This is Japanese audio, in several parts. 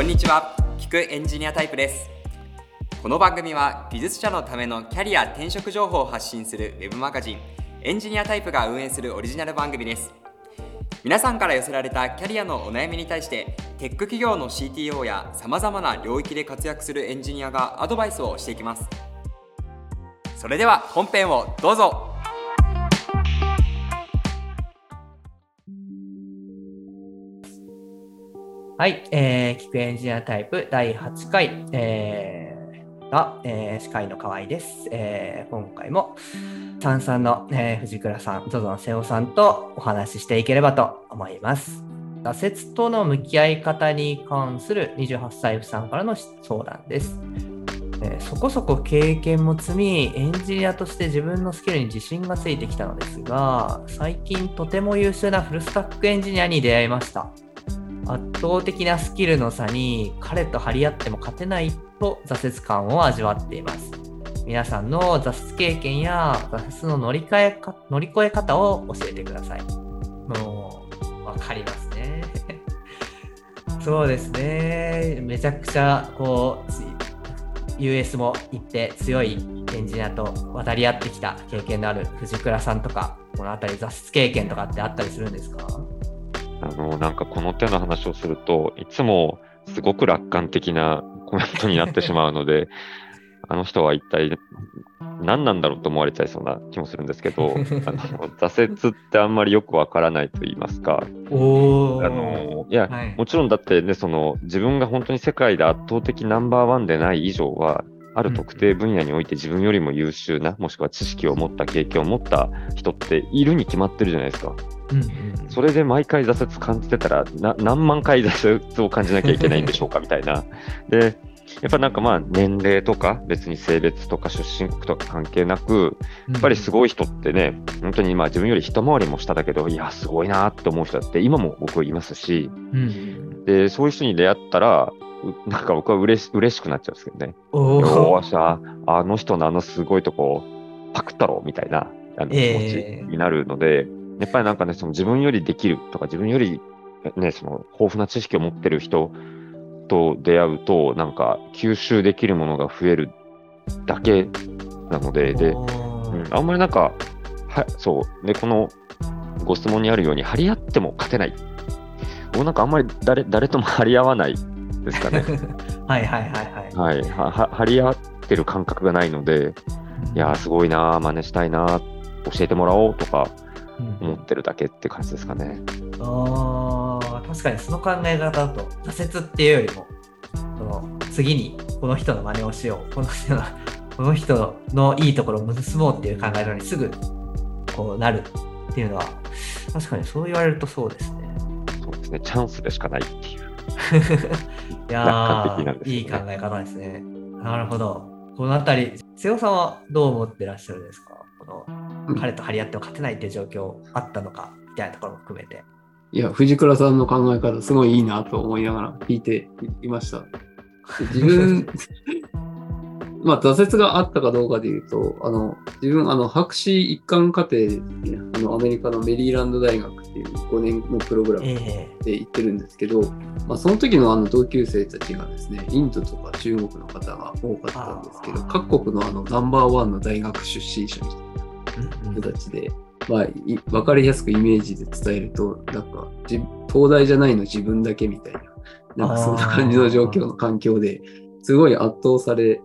こんにちは。聞くエンジニアタイプです。この番組は技術者のためのキャリア転職情報を発信するウェブマガジンエンジニアタイプが運営するオリジナル番組です。皆さんから寄せられたキャリアのお悩みに対してテック企業の CTO やさまざまな領域で活躍するエンジニアがアドバイスをしていきます。それでは本編をどうぞ。はい、えー、聴くエンジニアタイプ第8回、えー、が、えー、司会の河合です。えー、今回も、 Sansan の、えー、藤倉さん、ZOZO の瀬尾さんとお話ししていければと思います。挫折との向き合い方に関する28歳さんからの相談です。えー、そこそこ経験も積み、エンジニアとして自分のスキルに自信がついてきたのですが、最近とても優秀なフルスタックエンジニアに出会いました。圧倒的なスキルの差に彼と張り合っても勝てないと挫折感を味わっています。皆さんの挫折経験や挫折の乗り換えか乗り越え方を教えてください。もう、わかりますね。そうですね。めちゃくちゃ、こう、US も行って強いエンジニアと渡り合ってきた経験のある藤倉さんとか、この辺り挫折経験とかってあったりするんですか？あの、なんかこの手の話をすると、いつもすごく楽観的なコメントになってしまうので、あの人は一体何なんだろうと思われちゃいそうな気もするんですけど、あの挫折ってあんまりよくわからないと言いますか、あのいや、はい、もちろんだってね、その自分が本当に世界で圧倒的ナンバーワンでない以上は、ある特定分野において自分よりも優秀な、もしくは知識を持った経験を持った人っているに決まってるじゃないですか。それで毎回挫折感じてたら何万回挫折を感じなきゃいけないんでしょうかみたいな。でやっぱなんかまあ年齢とか別に性別とか出身国とか関係なくやっぱりすごい人ってね本当にまあ自分より一回りも下だけどいやすごいなって思う人だって今も僕いますし、うん、でそういう人に出会ったらなんか僕は嬉し嬉しくなっちゃうんですけどね。よしああの人のあのすごいとこパクったろみたいなあの気持ちになるので、えーやっぱりなんかね、その自分よりできるとか、自分よりね、その豊富な知識を持ってる人と出会うと、なんか吸収できるものが増えるだけなので、で、うん、あんまりなんか、はそう、で、このご質問にあるように、張り合っても勝てない。僕なんかあんまり誰誰とも張り合わないですかね。はいはいはいはい。はい、は張り合ってる感覚がないので、いやすごいな、真似したいな、教えてもらおうとか、思ってるだけって感じですかね。うん、あ確かにその考え方だと挫折っていうよりもその次にこの人の真似をしようこの人の この人のいいところを盗もうっていう考え方にすぐこうなるっていうのは確かにそう言われるとそうですね。そうですねチャンスでしかないっていう。いやいい考え方ですね。なるほど。このあたり、瀬尾さんはどう思ってらっしゃるんですか？この彼と張り合っても勝てないっていう状況あったのかみたいなところも含めて。いや、藤倉さんの考え方、すごいいいなと思いながら聞いていました。自分、まあ、挫折があったかどうかで言うと、あの、自分、あの、博士一貫課程で、ね、あの、アメリカのメリーランド大学っていう5年のプログラムで行ってるんですけど、えー、まあ、その時のあの同級生たちがですね、インドとか中国の方が多かったんですけど、各国のあの、ナンバーワンの大学出身者みたいな人たちで、まあ、分かりやすくイメージで伝えると、なんか、東大じゃないの自分だけみたいな、なんかそんな感じの状況の環境ですごい圧倒され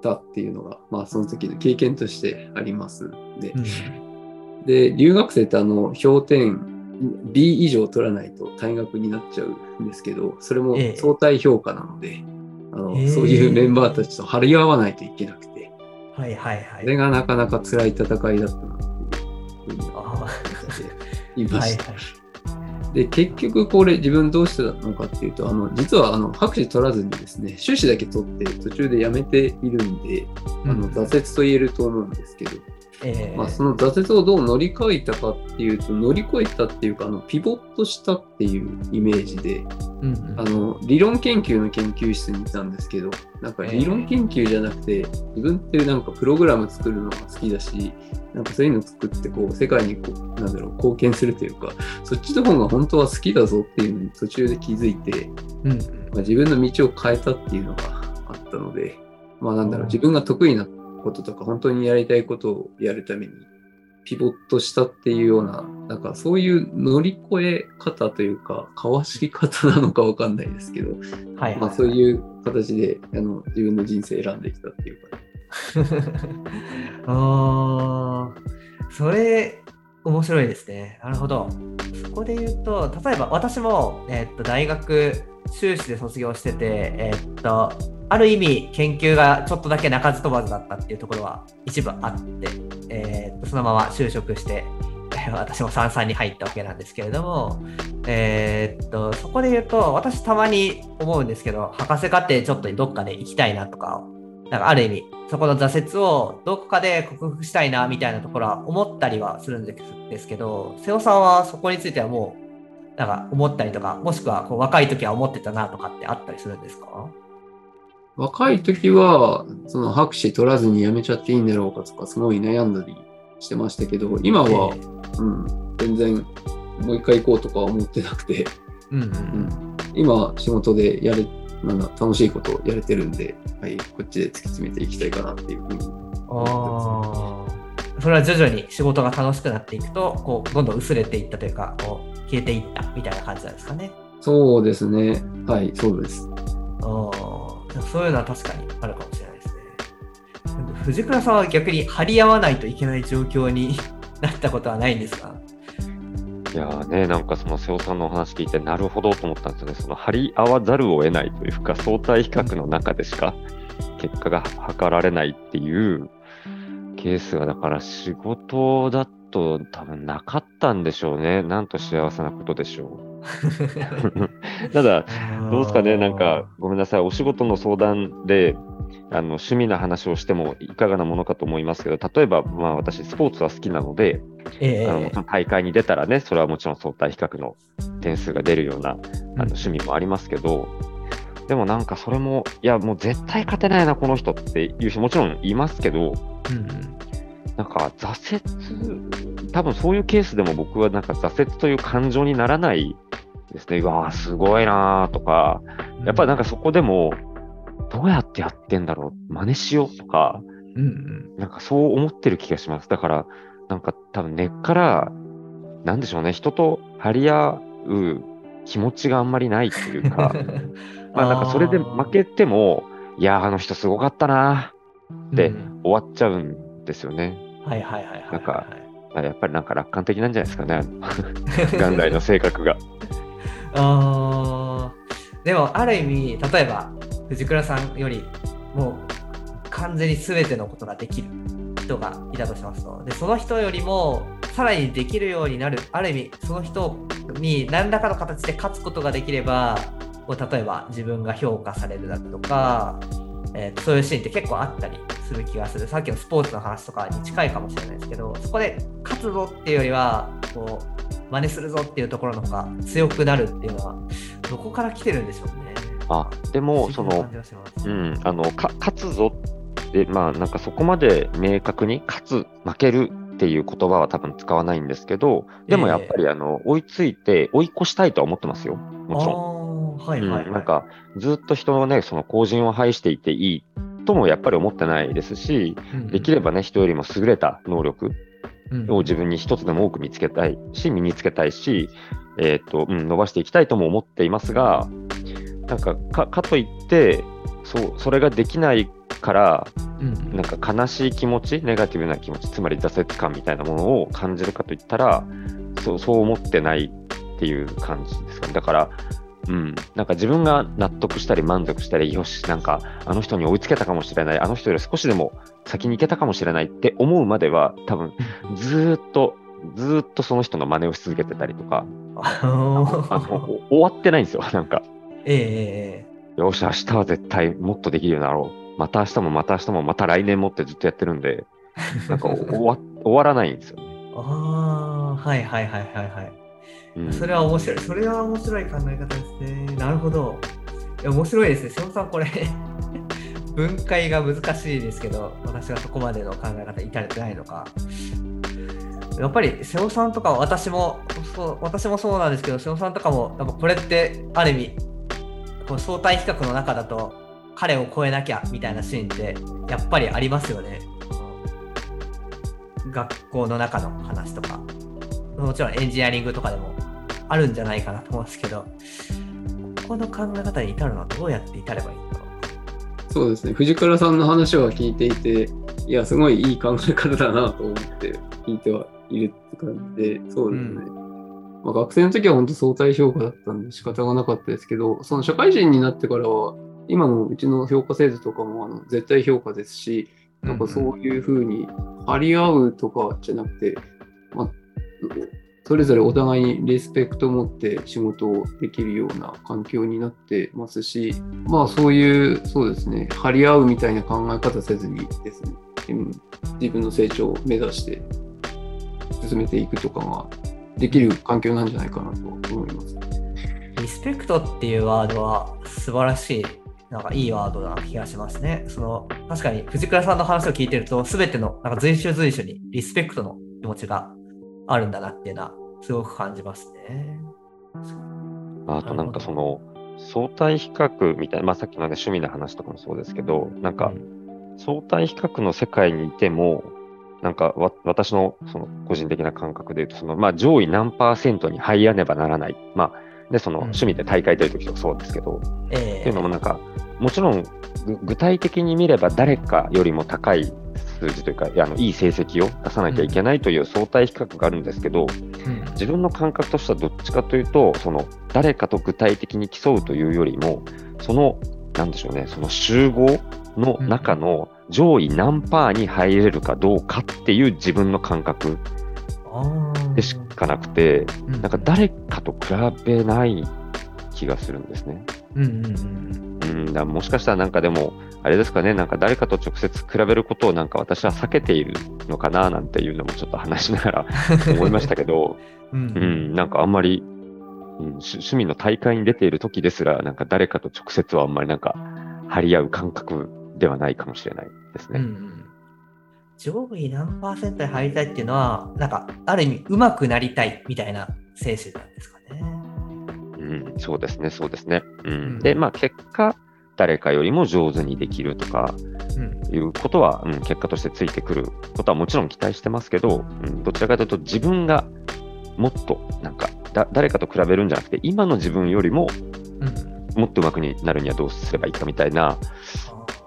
たっていうのが、まあ、その時の経験としてあります。で、うん、で、留学生ってあの、氷点 B 以上取らないと退学になっちゃうんですけど、それも相対評価なので、ええ、あの、え、そういうメンバーたちと張り合わないといけなくて、はいはいはい。それがなかなか辛い戦いだったなっていうふうに思っていました。はいはいで、結局これ自分どうしてたのかっていうと、あの、実はあの、博士取らずにですね、修士だけ取って途中で辞めているんで、あの、挫折と言えると思うんですけど、えー、まあ、その挫折をどう乗り越えたかっていうと乗り越えたっていうかあのピボットしたっていうイメージで、うんうん、あの理論研究の研究室にいたんですけどなんか理論研究じゃなくて、自分ってなんかプログラム作るのが好きだしなんかそういうの作ってこう世界にこうなんだろう貢献するというかそっちの方が本当は好きだぞっていうのに途中で気づいて、うん、まあ、自分の道を変えたっていうのがあったので、まあなんだろう、うん。自分が得意なこととか、本当にやりたいことをやるために、ピボットしたっていうような、なんかそういう乗り越え方というか、かわし方なのかわかんないですけど、はい、まあそういう形であの自分の人生選んできたっていうか、あーそれ面白いですね。なるほど。そこで言うと、例えば私も、えっと大学修士で卒業してて、えっとある意味研究がちょっとだけ鳴かず飛ばずだったっていうところは一部あって、えっとそのまま就職して、私も三々に入ったわけなんですけれども、えーっとそこで言うと私たまに思うんですけど博士課程ちょっとどっかで行きたいなとかなんかある意味そこの挫折をどこかで克服したいなみたいなところは思ったりはするんですけど瀬尾さんはそこについてはもうなんか思ったりとかもしくはこう若い時は思ってたなとかってあったりするんですか？若い時は、その博士取らずに辞めちゃっていいんだろうかとか、すごい悩んだりしてましたけど、今は、うん、全然もう一回行こうとかは思ってなくて、うんううんん、今仕事でやれ、なんだ、楽しいことをやれてるんで、はい、こっちで突き詰めていきたいかなっていうふうにああそれは徐々に仕事が楽しくなっていくとこうどんどん薄れていったというかこう消えていったみたいな感じなんですかね。そうですね。はい、そうです。そういうのは確かにあるかもしれないですね。藤倉さんは逆に張り合わないといけない状況になったことはないんですか？いやーね、なんかその瀬尾さんのお話聞いて、なるほどと思ったんですよね。その張り合わざるを得ないというか、相対比較の中でしか結果が測られないっていうケースが、だから仕事だと多分なかったんでしょうね。なんと幸せなことでしょう。ただ、どうですかね、なんか、ごめんなさい、お仕事の相談で、あの趣味な話をしてもいかがなものかと思いますけど、例えば、まあ、私、スポーツは好きなので、ええ。あの大会に出たらね、それはもちろん相対比較の点数が出るようなあの趣味もありますけど、でもなんかそれも、いや、もう絶対勝てないな、この人っていう人、もちろんいますけど、うんうん。なんか挫折、多分そういうケースでも僕はなんか挫折という感情にならないですね。うわーすごいなーとか、やっぱりなんかそこでも、どうやってやってんだろう、真似しようとか、うんうんなんかそう思ってる気がします。だから、なんか多分根っから、なんでしょうね、人と張り合う気持ちがあんまりないっていうか、まあなんかそれで負けても、いやー、あの人すごかったなでうんー終わっちゃうんですよね。はいはいはいはいはい。なんかまあやっぱりなんか楽観的なんじゃないですかね、元来の性格が。あーでもある意味例えば藤倉さんよりもう完全に全てのことができる人がいたとしますとでその人よりもさらにできるようになるある意味その人に何らかの形で勝つことができれば例えば自分が評価されるだとか、えーそういうシーンって結構あったりする気がする。さっきのスポーツの話とかに近いかもしれないですけどそこで勝つぞっていうよりはこう真似するぞっていうところの方が強くなるっていうのはどこから来てるんでしょうね。あでも、そのうん、あのか勝つぞって、まあなんかそこまで明確に勝つ、負けるっていう言葉は多分使わないんですけど、でもやっぱりあの追いついて、追い越したいとは思ってますよ、もちろん。はいはい、はい。うん、なんかずっと人のね、その後陣を排していていいともやっぱり思ってないですし、できればね、人よりも優れた能力うん。を自分に一つでも多く見つけたいし、身につけたいし、えーっと、うん、伸ばしていきたいとも思っていますが、なんか、か、かといって、そう、それができないから、うん。なんか悲しい気持ち、ネガティブな気持ち、つまり挫折感みたいなものを感じるかといったら、そう、そう思ってないっていう感じですかね。だから、うん、なんか自分が納得したり満足したり、よし、なんかあの人に追いつけたかもしれない、あの人より少しでも先に行けたかもしれないって思うまでは、多分ずーっと、ずーっとその人の真似をし続けてたりとか、ああの終わってないんですよ、なんか。ええええよし、明日は絶対もっとできるようになろう。また明日もまた明日もまた来年もってずっとやってるんで、なんか 終わ終わらないんですよね。ああはいはいはいはいはい。それは面白い。それは面白い考え方ですね。なるほど。いや面白いですね。瀬尾さん、これ、分解が難しいですけど、私はそこまでの考え方に至れてないのか。やっぱり瀬尾さんとか私もそう私もそうなんですけど瀬尾さんとかもやっぱこれってある意味こう相対比較の中だと彼を超えなきゃみたいなシーンってやっぱりありますよね。学校の中の話とかもちろんエンジニアリングとかでもあるんじゃないかなと思うんですけどここの考え方に至るのはどうやって至ればいいの？か。そうですね。藤倉さんの話は聞いていて、いや、すごいいい考え方だなと思って聞いてはいるって感じで、そうですね。まあ、学生の時は本当相対評価だったんで仕方がなかったですけど、その社会人になってからは、今のうちの評価制度とかもあの絶対評価ですし、なんかそういうふうに張り合うとかじゃなくて、まあ、それぞれお互いにリスペクトを持って仕事をできるような環境になってますし、まあそういう、そうですね、張り合うみたいな考え方せずにですね、うん自分の成長を目指して進めていくとかができる環境なんじゃないかなと思います。リスペクトっていうワードは素晴らしい、なんかいいワードな気がしますね。その確かに藤倉さんの話を聞いてると、すべてのなんか随所随所にリスペクトの気持ちがあるんだなっていうのはすごく感じますね。あとなんかその相対比較みたいな、まあ、さっきの、ね、趣味の話とかもそうですけど、なんか相対比較の世界にいても、なんかわ私のその個人的な感覚で言うと、そのまあ上位何パーセントに入らねばならない。まあ、で、その趣味で大会出るときとかそうですけど、えっていうのもなんか、もちろんぐ具体的に見れば誰かよりも高い数字というか、あのいい成績を出さなきゃいけないという相対比較があるんですけど、うん。自分の感覚としてはどっちかというと、その誰かと具体的に競うというよりも、その、なんでしょうね、その集合の中の上位何パーに入れるかどうかっていう自分の感覚でしかなくて、うん。なんか誰かと比べない気がするんですね。うんうんうんうん、だもしかしたらなんかでも、あれですかね、なんか誰かと直接比べることをなんか私は避けているのかななんていうのもちょっと話しながら 思いましたけど、うんうん、なんかあんまり、うん、趣趣味の大会に出ている時ですら、なんか誰かと直接はあんまりなんか張り合う感覚ではないかもしれないですね。うんうん上位何パーセントに入りたいっていうのは、なんか、ある意味、上手くなりたいみたいな精神なんですかね。うん、そうですね、そうですね。うんうんで、まあ結果、誰かよりも上手にできるとかうん。いうことは、うん、結果としてついてくることはもちろん期待してますけど、うん、どちらかというと自分がもっとなんかだ誰かと比べるんじゃなくて、今の自分よりもうん。もっと上手くなるにはどうすればいいかみたいな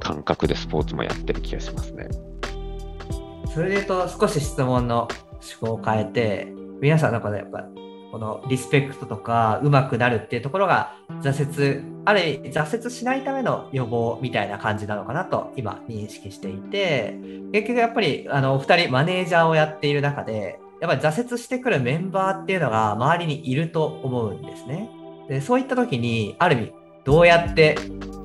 感覚でスポーツもやってる気がしますね。それで言うと、少し質問の思考を変えて、皆さんの中でやっぱ、このリスペクトとか、上手くなるっていうところが、挫折、ある意味、挫折しないための予防みたいな感じなのかなと、今、認識していて、結局やっぱり、あの、お二人、マネージャーをやっている中で、やっぱり挫折してくるメンバーっていうのが周りにいると思うんですね。でそういった時に、ある意味、どうやって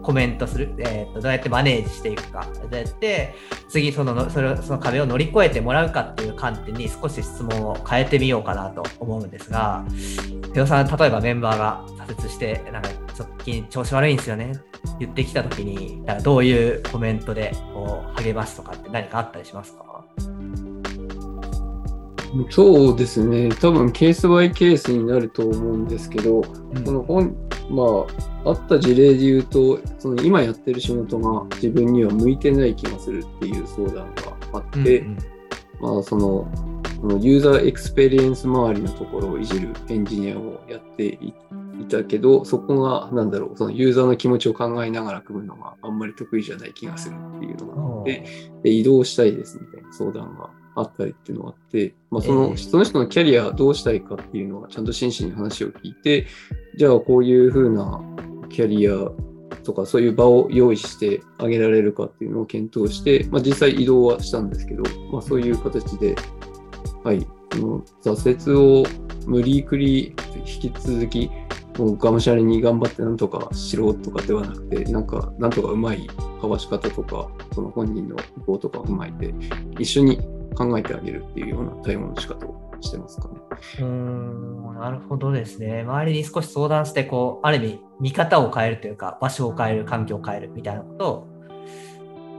コメントする、えーとどうやってマネージしていくか、どうやって次そののそれその壁を乗り越えてもらうかっていう観点に少し質問を変えてみようかなと思うんですが、ペオさん、例えばメンバーが挫折して、なんか直近調子悪いんですよね言ってきた時に、なんかどういうコメントでこう励ますとかって何かあったりしますか？そうですね。多分ケースバイケースになると思うんですけど、うん。その本、まあ、あった事例で言うと、その今やってる仕事が自分には向いてない気がするっていう相談があって、うんまあ、その、そのユーザーエクスペリエンス周りのところをいじるエンジニアをやっていいたけど、そこが、なんだろう、そのユーザーの気持ちを考えながら組むのがあんまり得意じゃない気がするっていうのがあって、で異動したいですみたいな相談があったりっていうのがあって、まあ、その、ええその人のキャリアどうしたいかっていうのはちゃんと真摯に話を聞いて、じゃあこういうふうなキャリアとかそういう場を用意してあげられるかっていうのを検討して、まあ、実際異動はしたんですけど、まあ、そういう形で、はい、その挫折を無理くり引き続きもうがむしゃらに頑張ってなんとかしろとかではなくて、なんか、なんとかうまいかわし方とか、その本人の意向とかを踏まえて、一緒に考えてあげるっていうような対応の仕方をしてますかね。うんなるほどですね。周りに少し相談して、こう、ある意味、見方を変えるというか、場所を変える、環境を変えるみたいなことを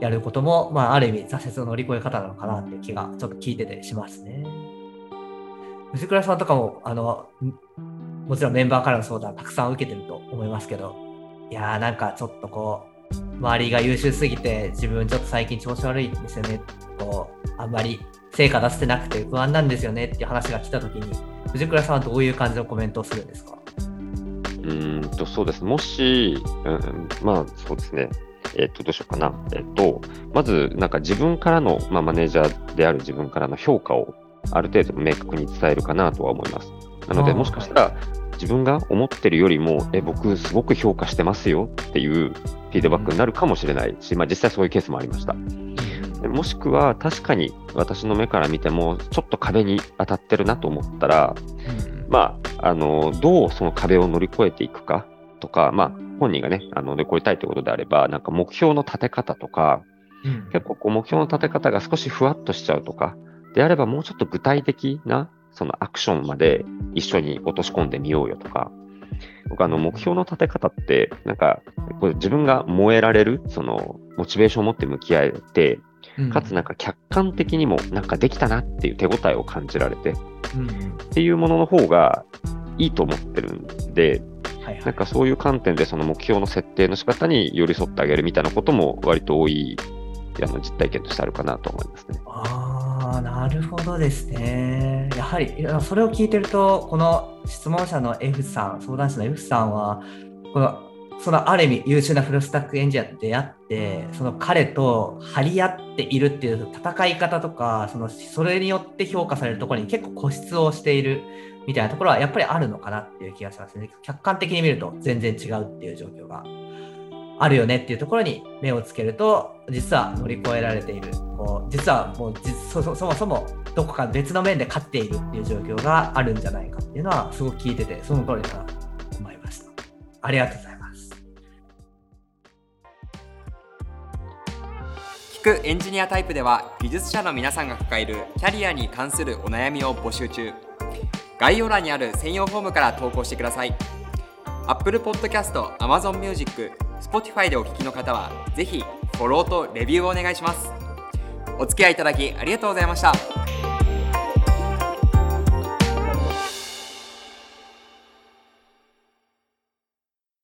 やることも、まあ、ある意味、挫折の乗り越え方なのかなっていう気が、ちょっと聞いててしますね。藤倉さんとかも、あの、もちろんメンバーからの相談たくさん受けてると思いますけど、いやーなんかちょっとこう周りが優秀すぎて自分ちょっと最近調子悪いんですよねこうあんまり成果出せてなくて不安なんですよねっていう話が来た時に藤倉さんはどういう感じのコメントをするんですか？うーんと、そうです。もし、うん、まあ、そうですね。えっ、と、どうしようかな。えっ、と、まず、なんか自分からの、まあ、マネージャーである自分からの評価をある程度明確に伝えるかなとは思います。なので、もしかしたら、自分が思ってるよりも、え、僕すごく評価してますよっていうフィードバックになるかもしれないし、まあ実際そういうケースもありました。でもしくは、確かに私の目から見ても、ちょっと壁に当たってるなと思ったら、まあ、あの、どうその壁を乗り越えていくかとか、まあ、本人がね、あの乗り越えたいということであれば、なんか目標の立て方とか、うん。結構こう目標の立て方が少しふわっとしちゃうとか、であればもうちょっと具体的なそのアクションまで一緒に落とし込んでみようよとか、僕あの目標の立て方って、なんかこう自分が燃えられる、そのモチベーションを持って向き合えて、うんかつなんか客観的にもなんかできたなっていう手応えを感じられて、っていうものの方がいいと思ってるんで、はいはいなんかそういう観点でその目標の設定の仕方に寄り添ってあげるみたいなことも割と多いあの実体験としてあるかなと思いますね。ああ、なるほどですね。やはり、それを聞いてると、この質問者の F さん、相談者の F さんは、このそのある意味優秀なフルスタックエンジニアと出会って、その彼と張り合っているっていう戦い方とか、そのそれによって評価されるところに結構固執をしているみたいなところはやっぱりあるのかなっていう気がしますね。客観的に見ると全然違うっていう状況があるよねっていうところに目をつけると実は乗り越えられている。こう実はもう実そそそもそもどこか別の面で勝っているっていう状況があるんじゃないかっていうのはすごく聞いててその通りだなと思いました。ありがとうございますくエンジニアタイプでは技術者の皆さんが抱えるキャリアに関するお悩みを募集中。概要欄にある専用フォームから投稿してください。Apple Podcast、Amazon Music、Spotify でお聞きの方はぜひフォローとレビューをお願いします。お付き合いいただきありがとうございました。